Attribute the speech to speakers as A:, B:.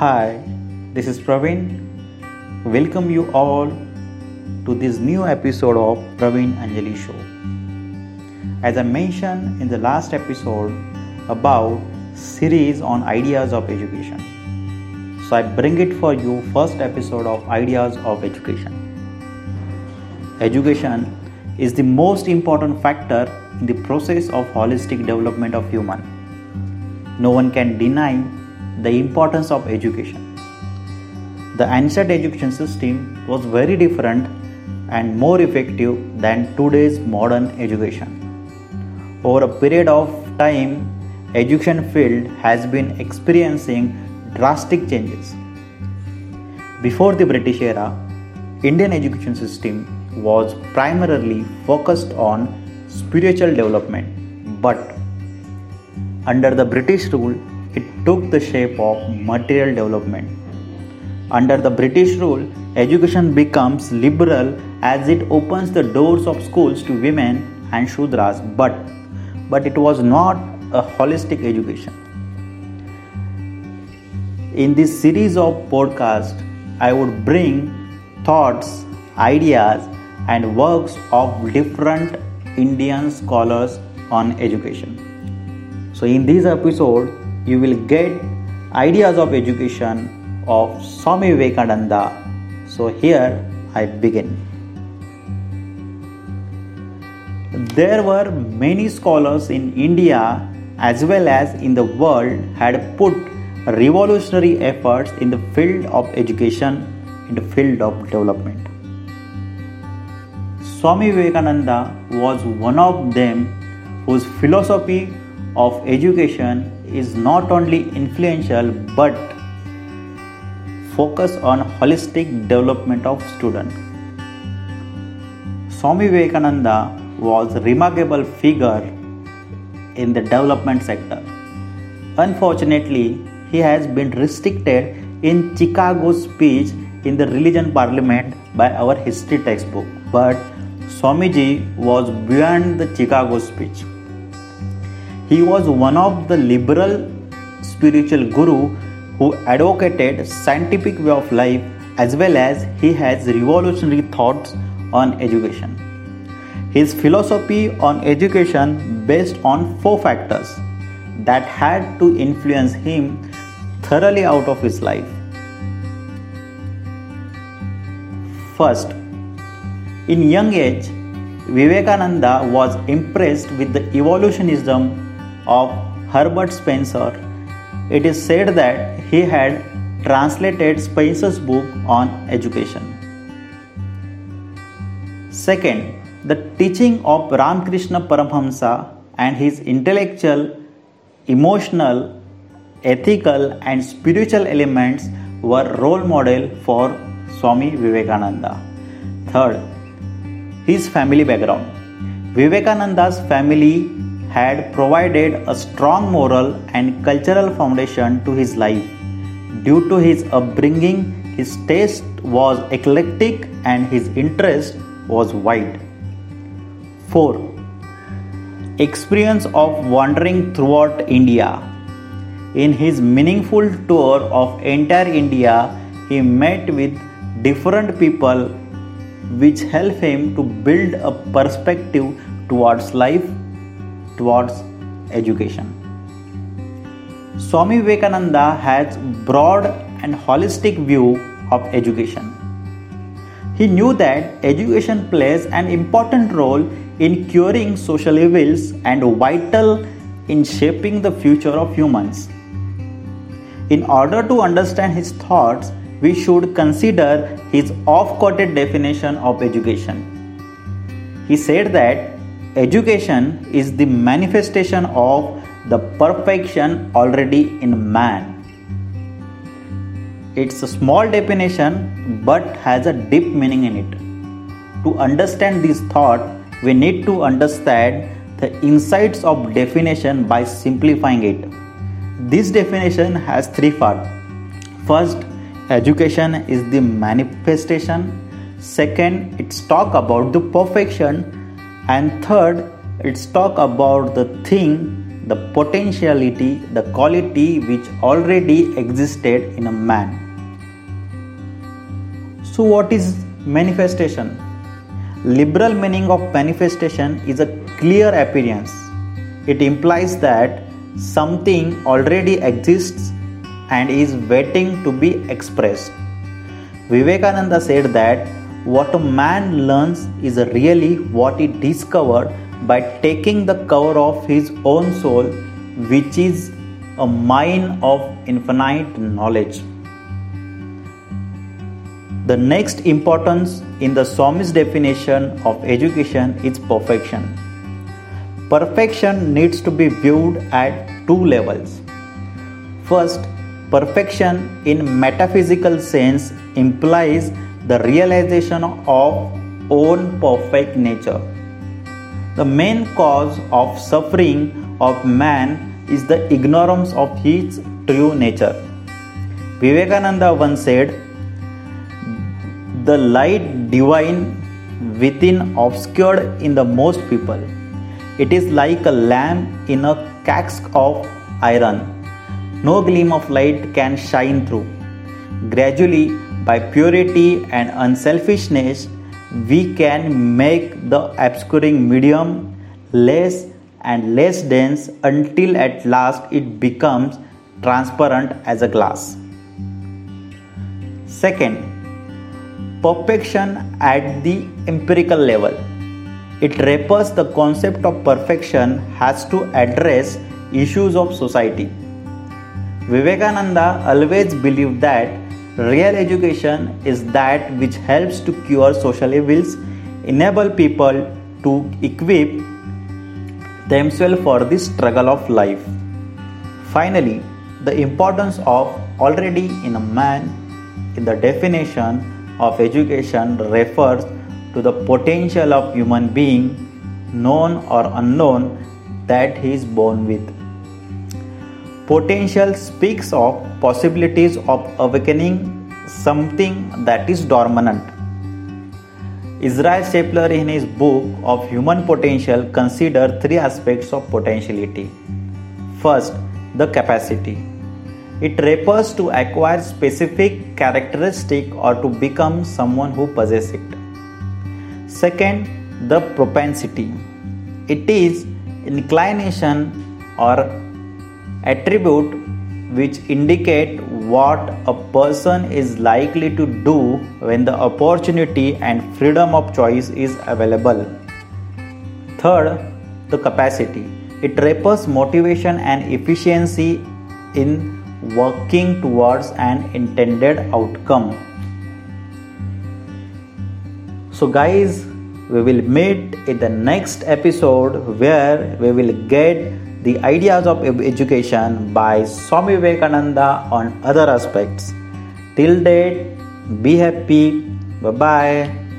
A: Hi, this is Praveen. Welcome you all to this new episode of Praveen Anjali Show. As I mentioned in the last episode about series on ideas of education. So I bring it for you first episode of ideas of education. Education is the most important factor in the process of holistic development of human. No one can deny the importance of education. The ancient education system was very different and more effective than today's modern education. Over a period of time, education field has been experiencing drastic changes. Before the British era, Indian education system was primarily focused on spiritual development, but under the British rule, it took the shape of material development. Under the British rule, education becomes liberal as it opens the doors of schools to women and Shudras, but, but it was not a holistic education. In this series of podcasts, I would bring thoughts, ideas, and works of different Indian scholars on education. So, in this episode, you will get ideas of education of Swami Vivekananda. So, here I begin. There were many scholars in India as well as in the world had put revolutionary efforts in the field of education in the field of development. Swami Vivekananda was one of them whose philosophy of education is not only influential but focus on holistic development of student. Swami Vivekananda was a remarkable figure in the development sector. Unfortunately, he has been restricted in Chicago's speech in the religion parliament by our history textbook. But Swamiji was beyond the Chicago speech. He was one of the liberal spiritual guru who advocated scientific way of life as well as he has revolutionary thoughts on education. His philosophy on education based on four factors that had to influence him thoroughly out of his life. First, in young age, Vivekananda was impressed with the evolutionism of Herbert Spencer. It is said that he had translated Spencer's book on education. Second, the teaching of Ramakrishna Paramhamsa and his intellectual, emotional, ethical and spiritual elements were role model for Swami Vivekananda. Third, his family background. Vivekananda's family had provided a strong moral and cultural foundation to his life. Due to his upbringing, his taste was eclectic and his interest was wide. 4. Experience of wandering throughout India in his meaningful tour of entire India, he met with different people which help him to build a perspective towards life, towards education. Swami Vivekananda has broad and holistic view of education. He knew that education plays an important role in curing social evils and vital in shaping the future of humans. In order to understand his thoughts, we should consider his off quoted definition of education. He said that education is the manifestation of the perfection already in man. It's a small definition but has a deep meaning in it. To understand this thought, we need to understand the insights of definition by simplifying it. This definition has three parts. First, education is the manifestation. Second, it's talk about the perfection. And third, it's talk about the thing the potentiality, the quality which already existed in a man. So, what is manifestation? Liberal meaning of manifestation is a clear appearance. It implies that something already exists and is waiting to be expressed. Vivekananda said that what a man learns is really what he discovered by taking the cover of his own soul, which is a mine of infinite knowledge. The next importance in the Swami's definition of education is perfection. Perfection needs to be viewed at two levels. First, perfection in metaphysical sense implies the realization of own perfect nature the main cause of suffering of man is the ignorance of his true nature. Vivekananda once said, The light divine within obscured in the most people. It is like a lamp in a cask of iron. No gleam of light can shine through. Gradually, by purity and unselfishness, we can make the obscuring medium less and less dense until at last it becomes transparent as a glass. Second, perfection at the empirical level. It refers the concept of perfection has to address issues of society. Vivekananda always believed that Real education is that which helps to cure social evils, enable people to equip themselves for the struggle of life. Finally, the importance of already in a man in the definition of education refers to the potential of human being known or unknown that he is born with Potential speaks of possibilities of awakening something that is dormant. Israel Scheffler, in his book of Human Potential, considered three aspects of potentiality. First, the capacity. It refers to acquire specific characteristic or to become someone who possesses it. Second, the propensity. It is inclination or attribute which indicate what a person is likely to do when the opportunity and freedom of choice is available. Third, the capacity. It refers motivation and efficiency in working towards an intended outcome. So, guys, we will meet in the next episode where we will get the ideas of education by Swami Vivekananda on other aspects. Till date, be happy. Bye bye.